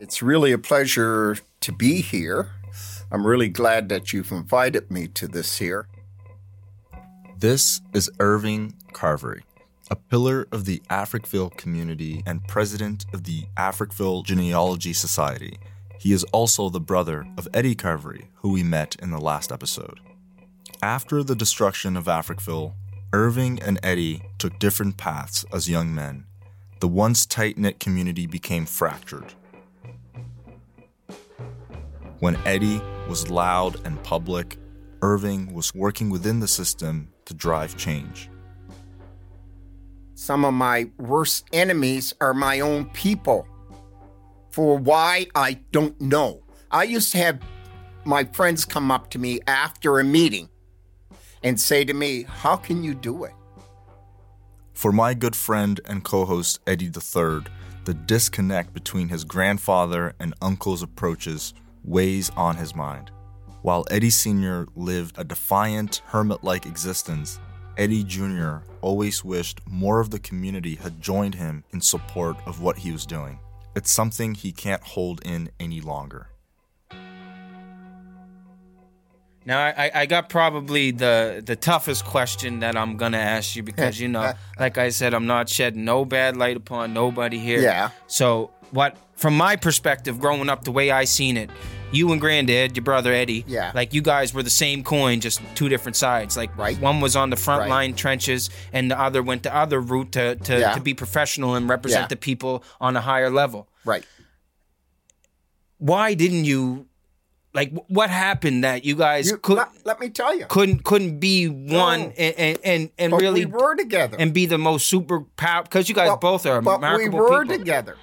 It's really a pleasure to be here. I'm really glad that you've invited me to this here. This is Irving Carvery, a pillar of the Africville community and president of the Africville Genealogy Society. He is also the brother of Eddie Carvery, who we met in the last episode. After the destruction of Africville, Irving and Eddie took different paths as young men. The once tight knit community became fractured. When Eddie was loud and public, Irving was working within the system to drive change. Some of my worst enemies are my own people. For why, I don't know. I used to have my friends come up to me after a meeting and say to me, How can you do it? For my good friend and co host Eddy III, the disconnect between his grandfather and uncle's approaches weighs on his mind. While Eddie Sr. lived a defiant, hermit like existence, Eddie Jr. always wished more of the community had joined him in support of what he was doing. It's something he can't hold in any longer. Now I, I got probably the the toughest question that I'm gonna ask you because you know, like I said, I'm not shedding no bad light upon nobody here. Yeah. So what from my perspective, growing up the way I seen it, you and Granddad, your brother Eddie, Yeah. like you guys were the same coin, just two different sides. Like Right. one was on the front Right. line trenches, and the other went the other route to to, Yeah. to be professional and represent Yeah. the people on a higher level. Right. Why didn't you? Like, what happened that you guys You- could let, let me tell you. couldn't couldn't be one No. and and and, But really we were together. and be the most super power because you guys But- both are but remarkable we were people. together.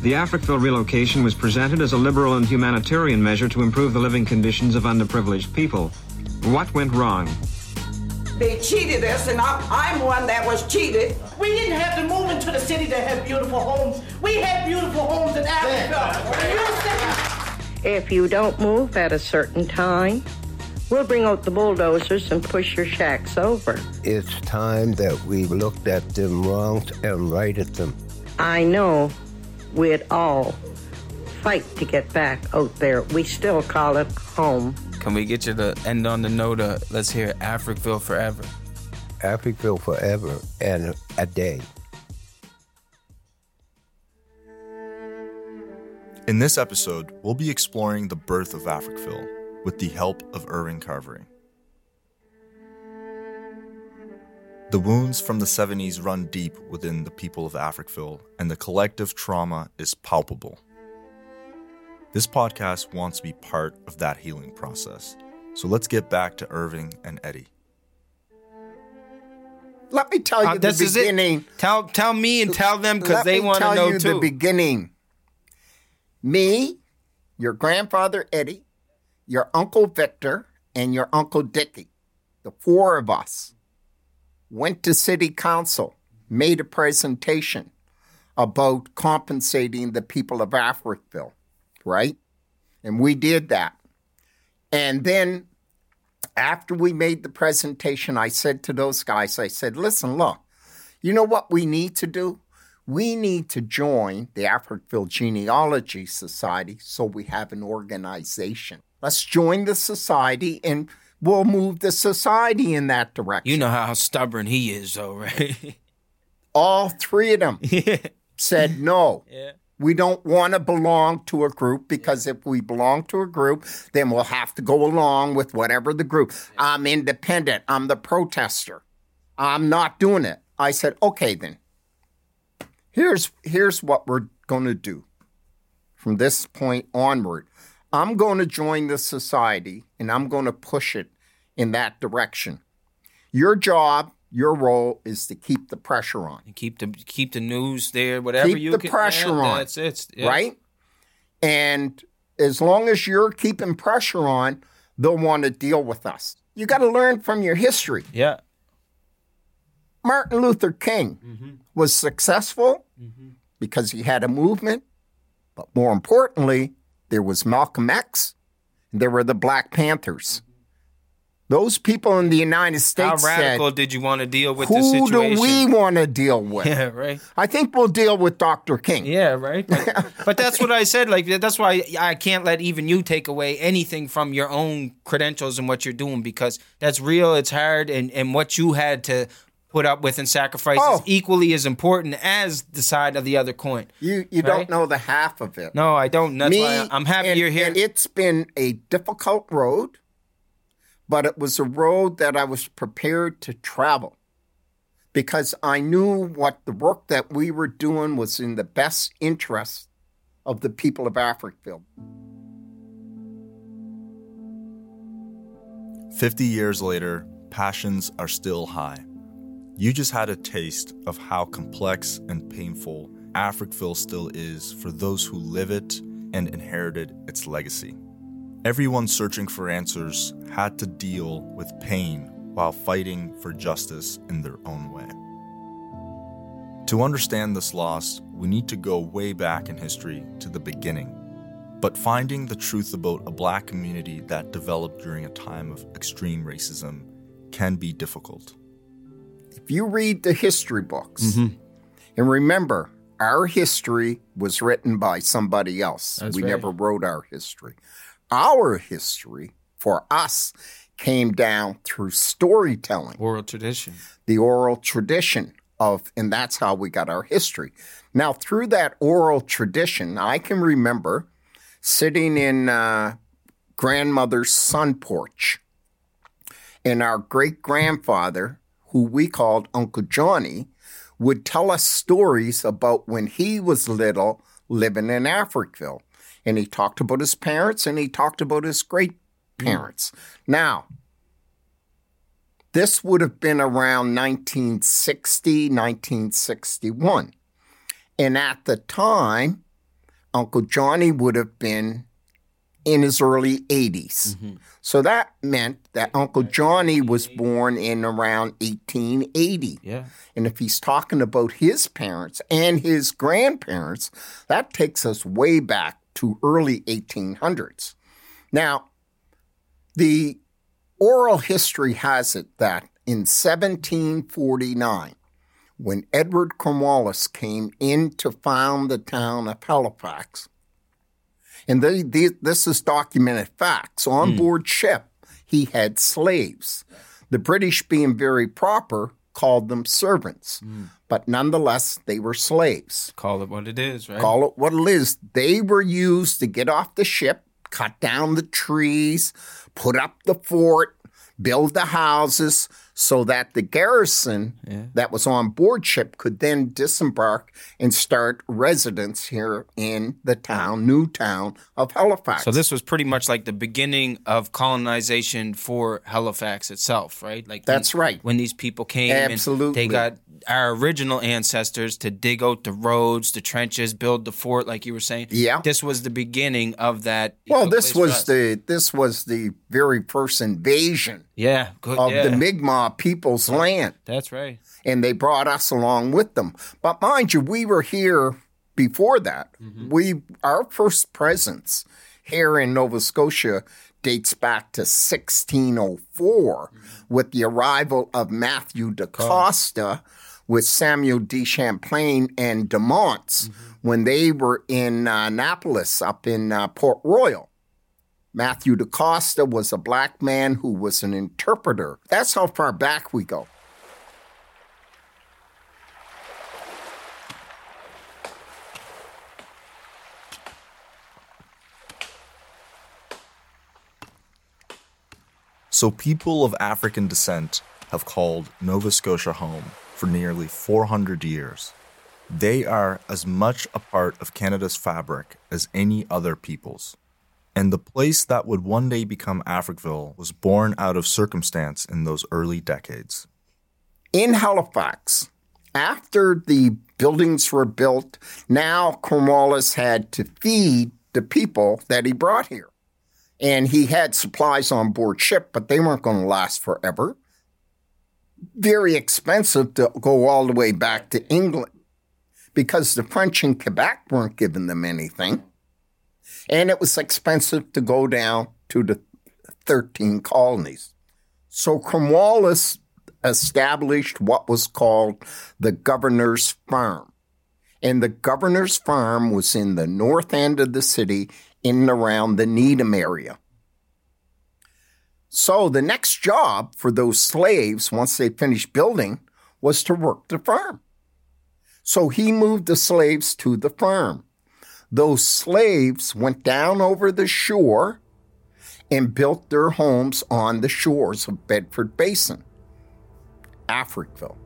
The Africville relocation was presented as a liberal and humanitarian measure to improve the living conditions of underprivileged people. What went wrong? They cheated us, and I'm, I'm one that was cheated. We didn't have to move into the city to have beautiful homes. We had beautiful homes in Africa. If you don't move at a certain time, we'll bring out the bulldozers and push your shacks over. It's time that we looked at them wrongs and righted them. I know we'd all fight to get back out there. We still call it home. Can we get you to end on the note of let's hear Africville forever? Africville forever and a day. In this episode, we'll be exploring the birth of Africville with the help of Irving Carvery. The wounds from the 70s run deep within the people of Africville, and the collective trauma is palpable. This podcast wants to be part of that healing process. So let's get back to Irving and Eddie. Let me tell you Uh, the this is it. beginning. Tell tell me and tell them because they want to know you too. the beginning. Me, your grandfather Eddie, your uncle Victor, and your uncle Dickie, the four of us, went to city council, made a presentation about compensating the people of Africville, right? And we did that. And then after we made the presentation, I said to those guys, I said, listen, look, you know what we need to do? We need to join the Africville Genealogy Society so we have an organization. Let's join the society and we'll move the society in that direction. you know how stubborn he is, though, right? All three of them said no. Yeah. We don't want to belong to a group because if we belong to a group, then we'll have to go along with whatever the group. I'm independent. I'm the protester. I'm not doing it. I said, okay, then. Here's here's what we're going to do from this point onward. I'm going to join the society and I'm going to push it in that direction. Your job, your role is to keep the pressure on. And keep the keep the news there, whatever Keep you the can. pressure yeah, on. That's it. yeah. right? And as long as you're keeping pressure on, they'll want to deal with us. You got to learn from your history. Yeah. Martin Luther King mm-hmm. was successful mm-hmm. because he had a movement, but more importantly, there was Malcolm X, and there were the Black Panthers. Those people in the United States. How radical said, did you want to deal with the "Who do we want to deal with?" Yeah, right. I think we'll deal with Dr. King. Yeah, right. But, but that's what I said. Like that's why I can't let even you take away anything from your own credentials and what you're doing because that's real. It's hard, and and what you had to put up with and sacrifice Oh. is equally as important as the side of the other coin. You you Right? don't know the half of it. No, I don't. That's Me, why I'm happy and- you're here. and it's been a difficult road, but it was a road that I was prepared to travel because I knew what the work that we were doing was in the best interest of the people of Africville. 50 years later, passions are still high. You just had a taste of how complex and painful Africville still is for those who live it and inherited its legacy. Everyone searching for answers had to deal with pain while fighting for justice in their own way. To understand this loss, we need to go way back in history to the beginning. But finding the truth about a black community that developed during a time of extreme racism can be difficult. If you read the history books, mm-hmm. and remember, our history was written by somebody else. That's we right. never wrote our history. Our history, for us, came down through storytelling. Oral tradition. the oral tradition of, and that's how we got our history. Now, through that oral tradition, I can remember sitting in uh, grandmother's sun porch, and our great grandfather, who we called Uncle Johnny, would tell us stories about when he was little living in Africville. And he talked about his parents and he talked about his great parents. Now, this would have been around 1960, 1961. And at the time, Uncle Johnny would have been in his early 80s. Mm-hmm. So that meant that Uncle Johnny was born in around 1880. Yeah. And if he's talking about his parents and his grandparents, that takes us way back to early 1800s. Now, the oral history has it that in 1749, when Edward Cornwallis came in to found the town of Halifax, and they, they, this is documented facts, on hmm. board ship, he had slaves. The British, being very proper, called them servants, hmm. but nonetheless, they were slaves Call it what it is, right? call it what it is. They were used to get off the ship, cut down the trees, put up the fort, build the houses, so that the garrison that was on board ship could then disembark and start residence here in the town, new town of Halifax. So this was pretty much like the beginning of colonization for Halifax itself, right? Like when- That's right. When these people came, and Absolutely. they got our original ancestors to dig out the roads, the trenches, build the fort, like you were saying. Yeah. this was the beginning of that. well, this was the this was the very first invasion yeah, good, of yeah. the Mi'kmaq people's land. That's right. and they brought us along with them. But mind you, we were here before that. We our first presence here in Nova Scotia dates back to 1604 with the arrival of Matthew da Costa with Samuel de Champlain and de Monts when they were in uh, Annapolis up in uh, Port Royal. Matthew da Costa was a black man who was an interpreter. That's how far back we go. So, people of African descent have called Nova Scotia home for nearly 400 years. They are as much a part of Canada's fabric as any other peoples. And the place that would one day become Africville was born out of circumstance in those early decades. in Halifax, after the buildings were built, now Cornwallis had to feed the people that he brought here. And he had supplies on board ship, but they weren't going to last forever. Very expensive to go all the way back to England because the French in Quebec weren't giving them anything. And it was expensive to go down to the 13 colonies. So Cornwallis established what was called the governor's farm. And the governor's farm was in the north end of the city, in and around the Needham area. So the next job for those slaves, once they finished building, was to work the farm. So he moved the slaves to the farm. Those slaves went down over the shore and built their homes on the shores of Bedford Basin, Africville.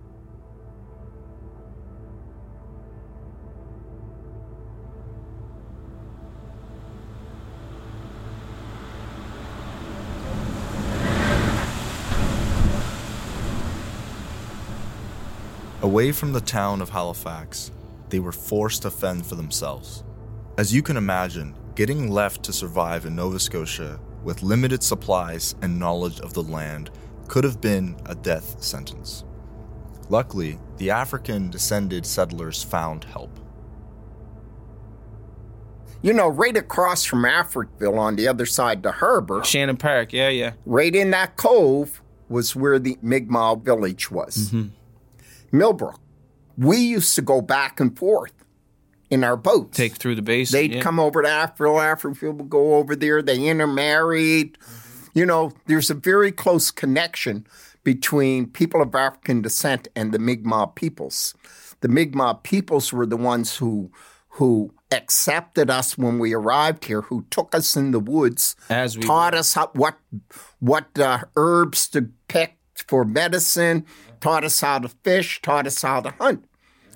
Away from the town of Halifax, they were forced to fend for themselves. As you can imagine, getting left to survive in Nova Scotia with limited supplies and knowledge of the land could have been a death sentence. Luckily, the African descended settlers found help. You know, right across from Africville on the other side of the harbor, Shannon Park, yeah, yeah. right in that cove was where the Mi'kmaq village was. Mm-hmm. Millbrook. We used to go back and forth in our boats. Take through the basin. They'd yeah. come over to Africville, Africville would go over there. They intermarried. You know, there's a very close connection between people of African descent and the Mi'kmaq peoples. The Mi'kmaq peoples were the ones who who accepted us when we arrived here, who took us in the woods, As we taught us how, what what uh, herbs to pick for medicine, taught us how to fish, taught us how to hunt.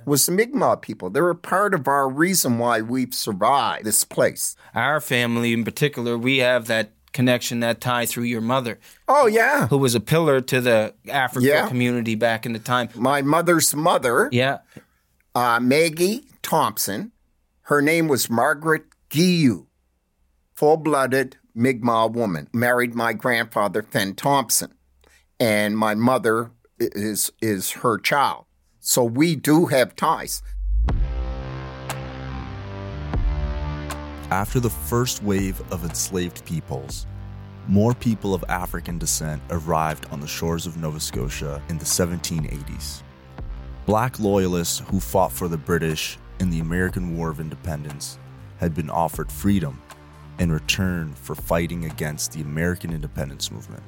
Was the Mi'kmaq people. They were part of our reason why we've survived this place. Our family in particular, we have that connection, that tie through your mother, Oh yeah, who was a pillar to the African Yeah. community back in the time. my mother's mother, Yeah. uh, Maggie Thompson. Her name was Margaret Giu, full-blooded Mi'kmaq woman. Married my grandfather Fen Thompson, and my mother is is her child. So we do have ties. After the first wave of enslaved peoples, more people of African descent arrived on the shores of Nova Scotia in the 1780s. Black loyalists who fought for the British in the American War of Independence had been offered freedom in return for fighting against the American independence movement.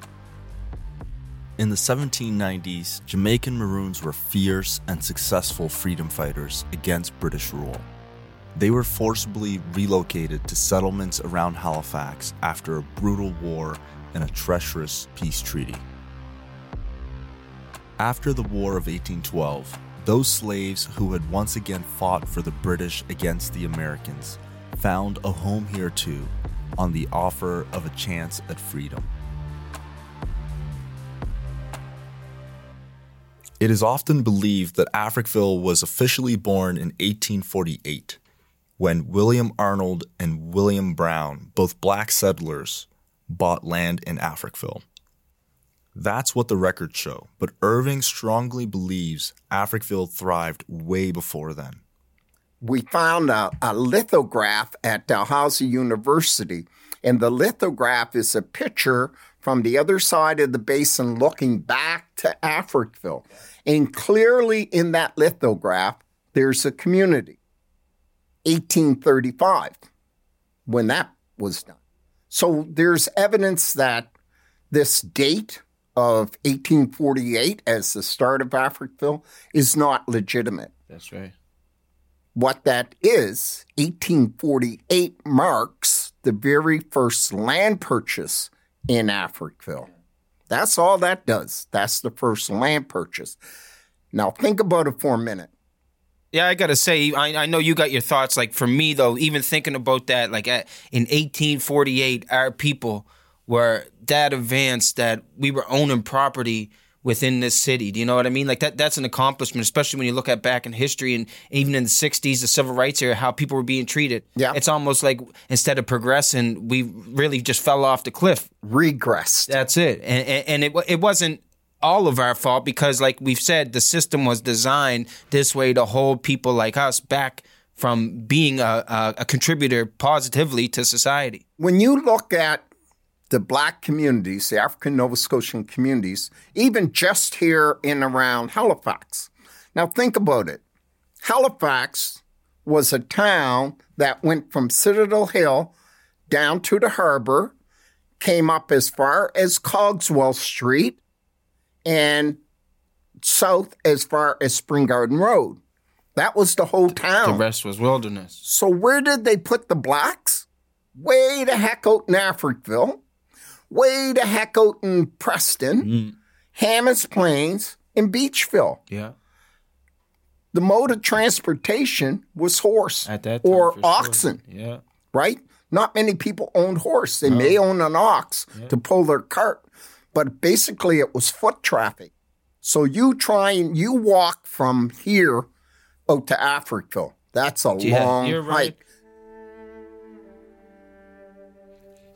In the 1790s, Jamaican Maroons were fierce and successful freedom fighters against British rule. They were forcibly relocated to settlements around Halifax after a brutal war and a treacherous peace treaty. After the War of 1812, those slaves who had once again fought for the British against the Americans found a home here too on the offer of a chance at freedom. It is often believed that Africville was officially born in 1848 when William Arnold and William Brown, both black settlers, bought land in Africville. That's what the records show, but Irving strongly believes Africville thrived way before then. we found a, a lithograph at Dalhousie University, and the lithograph is a picture from the other side of the basin looking back to Africville. And clearly in that lithograph, there's a community. 1835, when that was done. So there's evidence that this date of 1848 as the start of Africville is not legitimate That's right. what that is, 1848 marks the very first land purchase in Africville. That's all that does. That's the first land purchase. Now think about it for a minute. Yeah, I gotta say, I, I know you got your thoughts. Like for me though, even thinking about that, like at, in 1848, our people were that advanced that we were owning property within this city. Do you know what I mean? Like that that's an accomplishment, especially when you look at back in history and even in the 60s, the civil rights era, how people were being treated. Yeah. It's almost like instead of progressing, we really just fell off the cliff. Regressed. That's it. And, and, and it it wasn't all of our fault because, like we've said, the system was designed this way to hold people like us back from being a, a, a contributor positively to society. When you look at the black communities, the African Nova Scotian communities, even just here in around Halifax. Now, think about it. Halifax was a town that went from Citadel Hill down to the harbor, came up as far as Cogswell Street, and south as far as Spring Garden Road. That was the whole town. The rest was wilderness. So where did they put the blacks? Way the heck out in Africville, way the heck out in Preston, mm. Hammonds Plains, and Beechville. Yeah. The mode of transportation was horse time, or for sure. oxen, Yeah. right? Not many people owned horse. They may own an ox to pull their cart, but basically it was foot traffic. So you try and you walk from here out to Africa. That's a Yeah, long you're right.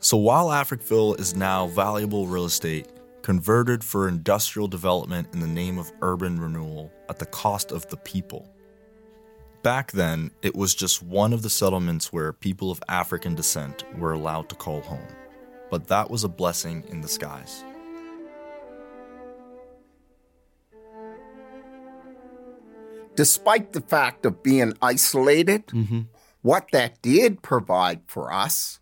So while Africville is now valuable real estate, converted for industrial development in the name of urban renewal at the cost of the people. Back then, it was just one of the settlements where people of African descent were allowed to call home. But that was a blessing in disguise. despite the fact of being isolated, mm-hmm. what that did provide for us,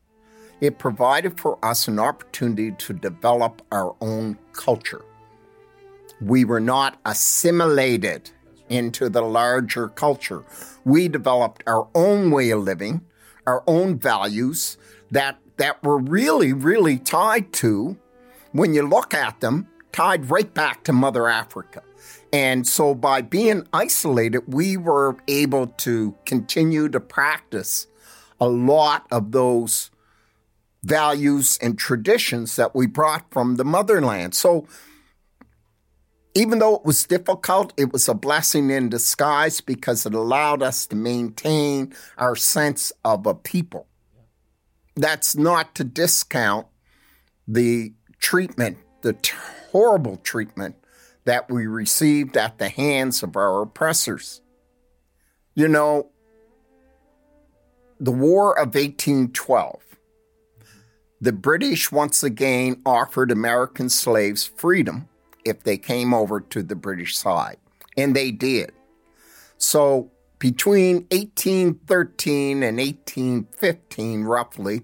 it provided for us an opportunity to develop our own culture. We were not assimilated into the larger culture. We developed our own way of living, our own values that that were really, really tied to, when you look at them, tied right back to Mother Africa. And so by being isolated, we were able to continue to practice a lot of those values and traditions that we brought from the motherland. So even though it was difficult, it was a blessing in disguise because it allowed us to maintain our sense of a people. That's not to discount the treatment, the t- horrible treatment that we received at the hands of our oppressors. You know, the War of 1812, the British once again offered American slaves freedom if they came over to the British side, and they did. So between 1813 and 1815, roughly,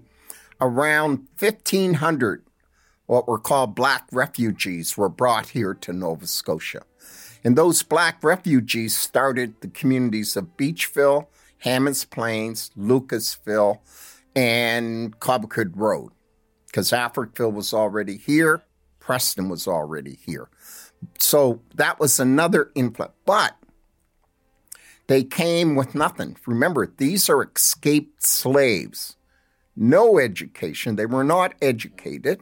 around 1,500 what were called black refugees were brought here to Nova Scotia. And those black refugees started the communities of Beechville, Hammonds Plains, Lucasville, and Cobequid Road. Because Africville was already here, Preston was already here. So that was another influence. But they came with nothing. Remember, these are escaped slaves. No education. They were not educated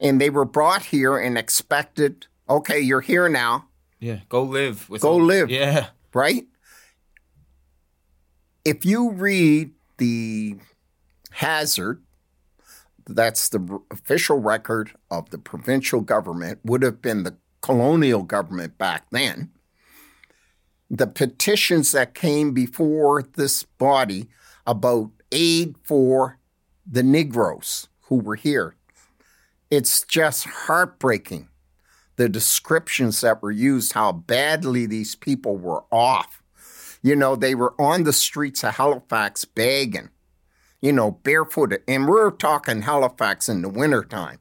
and they were brought here and expected, okay, you're here now, Yeah. Go live with Go live. Yeah. right? If you read the Hansard, that's the official record of the provincial government, would have been the colonial government back then. The petitions that came before this body about aid for the Negroes who were here it's just heartbreaking the descriptions that were used, how badly these people were off. You know, they were on the streets of Halifax begging, you know, barefooted. And we're talking Halifax in the wintertime.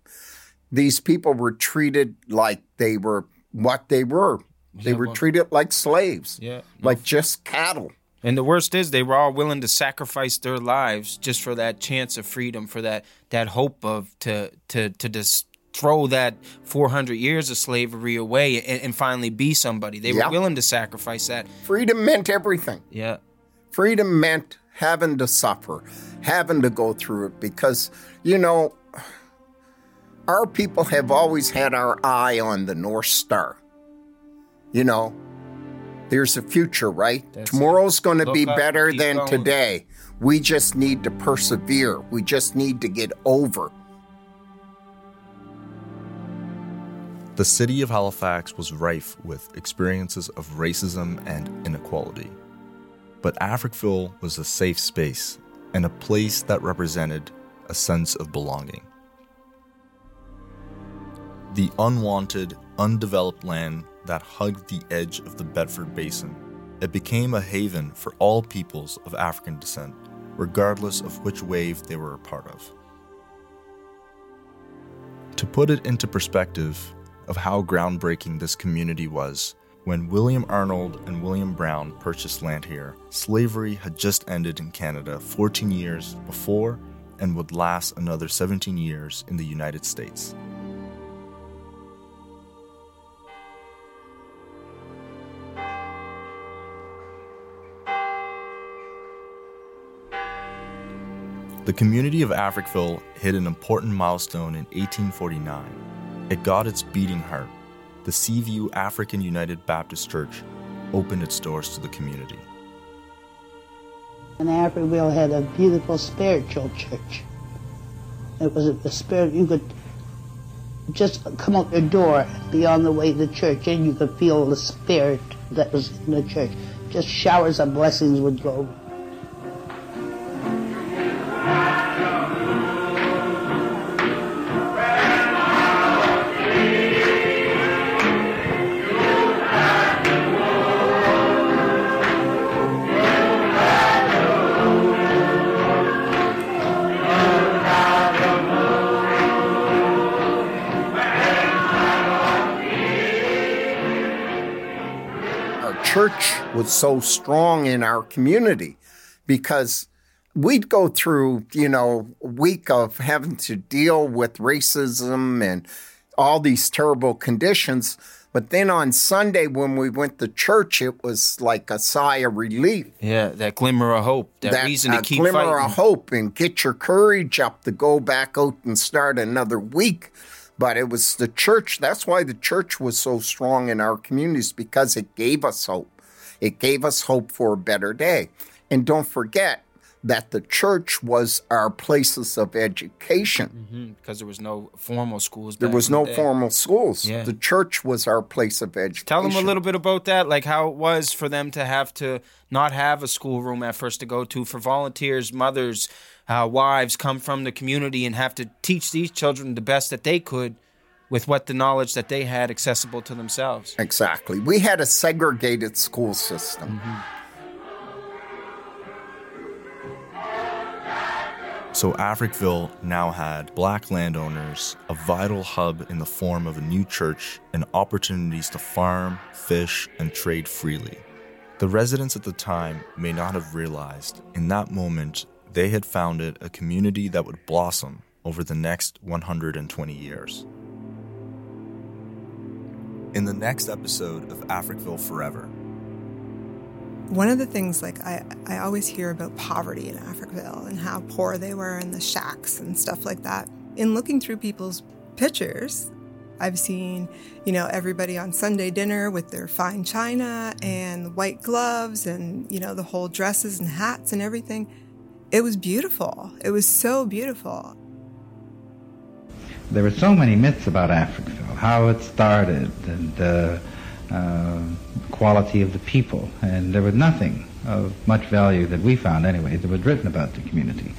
These people were treated like they were what they were. They were treated like slaves, Yeah. like just cattle. And the worst is they were all willing to sacrifice their lives just for that chance of freedom, for that that hope of to to to just throw that 400 years of slavery away and, and finally be somebody. They Yeah. were willing to sacrifice that. Freedom meant everything. Yeah. Freedom meant having to suffer, having to go through it because, you know, our people have always had our eye on the North Star. You know, there's a future, right? That's Tomorrow's going to be better than going. today. We just need to persevere. We just need to get over. The city of Halifax was rife with experiences of racism and inequality. But Africville was a safe space and a place that represented a sense of belonging. the unwanted, undeveloped land that hugged the edge of the Bedford Basin. It became a haven for all peoples of African descent, regardless of which wave they were a part of. To put it into perspective of how groundbreaking this community was, when William Arnold and William Brown purchased land here, slavery had just ended in Canada 14 years before and would last another 17 years in the United States. The community of Africville hit an important milestone in 1849. It got its beating heart. The Seaview African United Baptist Church opened its doors to the community. And Africville had a beautiful spiritual church. It was a spirit you could just come out your door, be on the way to the church, and you could feel the spirit that was in the church. Just showers of blessings would go church was so strong in our community because we'd go through, you know, a week of having to deal with racism and all these terrible conditions. But then on Sunday, when we went to church, it was like a sigh of relief. Yeah, that glimmer of hope, that, that reason to keep glimmer fighting. of hope, and get your courage up to go back out and start another week. But it was the church. That's why the church was so strong in our communities because it gave us hope. It gave us hope for a better day. And don't forget that the church was our places of education. Mm-hmm, because there was no formal schools. There was no the formal schools. Yeah. The church was our place of education. Tell them a little bit about that, like how it was for them to have to not have a schoolroom at first to go to for volunteers, mothers, uh, wives come from the community and have to teach these children the best that they could with what the knowledge that they had accessible to themselves. Exactly. We had a segregated school system. So Africville now had black landowners, a vital hub in the form of a new church, and opportunities to farm, fish, and trade freely. The residents at the time may not have realized in that moment they had founded a community that would blossom over the next 120 years. In the next episode of Africville Forever, one of the things like I, I always hear about poverty in Africville and how poor they were in the shacks and stuff like that. In looking through people's pictures, I've seen, you know, everybody on Sunday dinner with their fine china and white gloves and, you know, the whole dresses and hats and everything. It was beautiful. It was so beautiful. There were so many myths about Africville, how it started and uh, uh, quality of the people, and there was nothing of much value that we found anyway that was written about the community.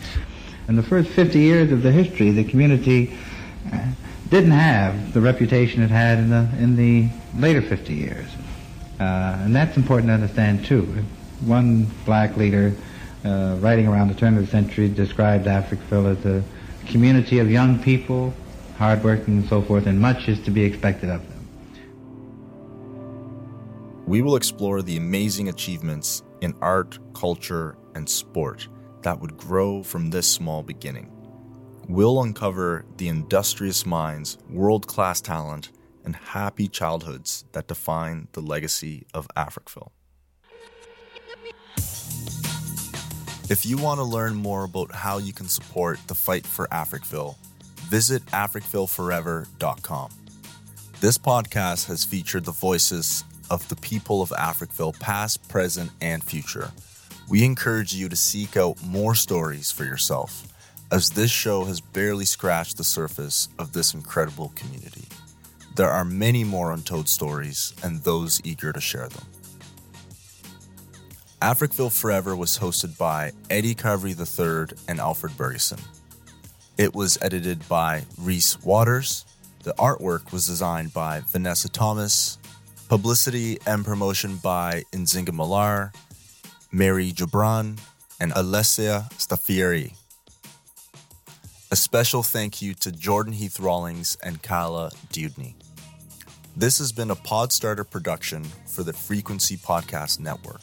In the first 50 years of the history, the community uh, didn't have the reputation it had in the, in the later 50 years. Uh, and that's important to understand too. One black leader uh, writing around the turn of the century described Africville as a community of young people, hardworking and so forth, and much is to be expected of them. We will explore the amazing achievements in art, culture, and sport that would grow from this small beginning. We'll uncover the industrious minds, world class talent, and happy childhoods that define the legacy of Africville. If you want to learn more about how you can support the fight for Africville, visit AfricvilleForever.com. This podcast has featured the voices of the people of Africville, past, present, and future. We encourage you to seek out more stories for yourself, as this show has barely scratched the surface of this incredible community. There are many more untold stories and those eager to share them. Africville Forever was hosted by Eddy Carvery III and Alfred Burgesson. It was edited by Reese Waters, The artwork was designed by Vanessa Thomas, publicity and promotion by Nzinga Malar, Mary Jabran, and Alessia Staffieri. A special thank you to Jordan Heath Rawlings and Kala Dudney. This has been a Podstarter production for the Frequency Podcast Network.